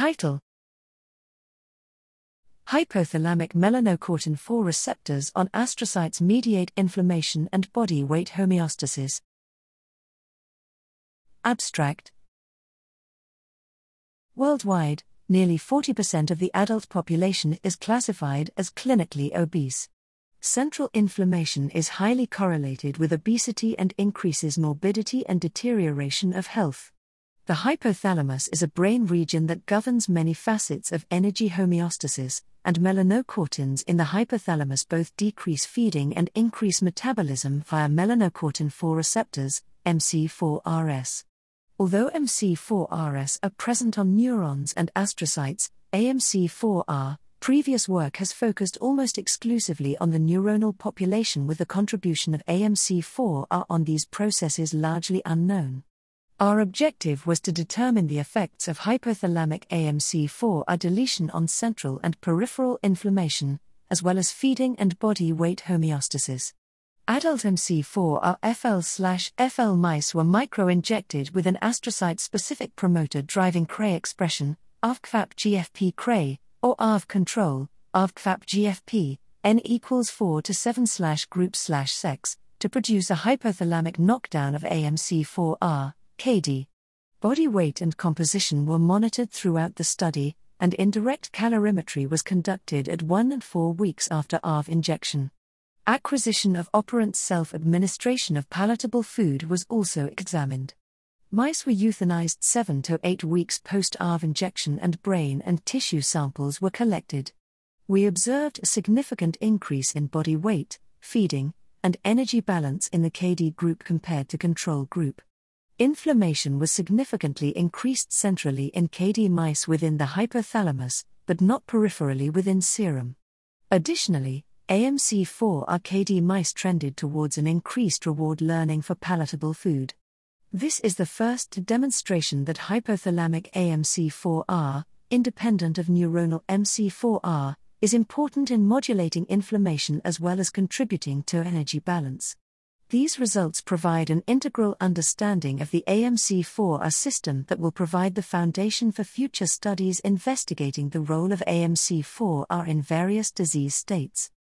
Title Hypothalamic melanocortin 4 receptors on astrocytes mediate inflammation and body weight homeostasis. Abstract Worldwide, nearly 40% of the adult population is classified as clinically obese. Central inflammation is highly correlated with obesity and increases morbidity and deterioration of health. The hypothalamus is a brain region that governs many facets of energy homeostasis, and melanocortins in the hypothalamus both decrease feeding and increase metabolism via melanocortin 4 receptors, MC4RS. Although MC4RS are present on neurons and astrocytes, AMC4R, previous work has focused almost exclusively on the neuronal population with the contribution of AMC4R on these processes largely unknown. Our objective was to determine the effects of hypothalamic AMC4R deletion on central and peripheral inflammation, as well as feeding and body weight homeostasis. Adult MC4R FL FL mice were microinjected with an astrocyte specific promoter driving CRE expression, ARVCFAP GFP CRE, or ARV control, ARVCFAP GFP, n equals 4 to 7 slash group slash sex, to produce a hypothalamic knockdown of AMC4R, KD. Body weight and composition were monitored throughout the study, and indirect calorimetry was conducted at 1 and 4 weeks after ARV injection. Acquisition of operant self administration of palatable food was also examined. Mice were euthanized 7 to 8 weeks post ARV injection and brain and tissue samples were collected. We observed a significant increase in body weight, feeding, and energy balance in the KD group compared to control group. Inflammation was significantly increased centrally in KD mice within the hypothalamus, but not peripherally within serum. Additionally, AMC4R KD mice trended towards an increased reward learning for palatable food. This is the first demonstration that hypothalamic AMC4R, independent of neuronal MC4R, is important in modulating inflammation as well as contributing to energy balance. These results provide an integral understanding of the AMC4R system that will provide the foundation for future studies investigating the role of AMC4R in various disease states.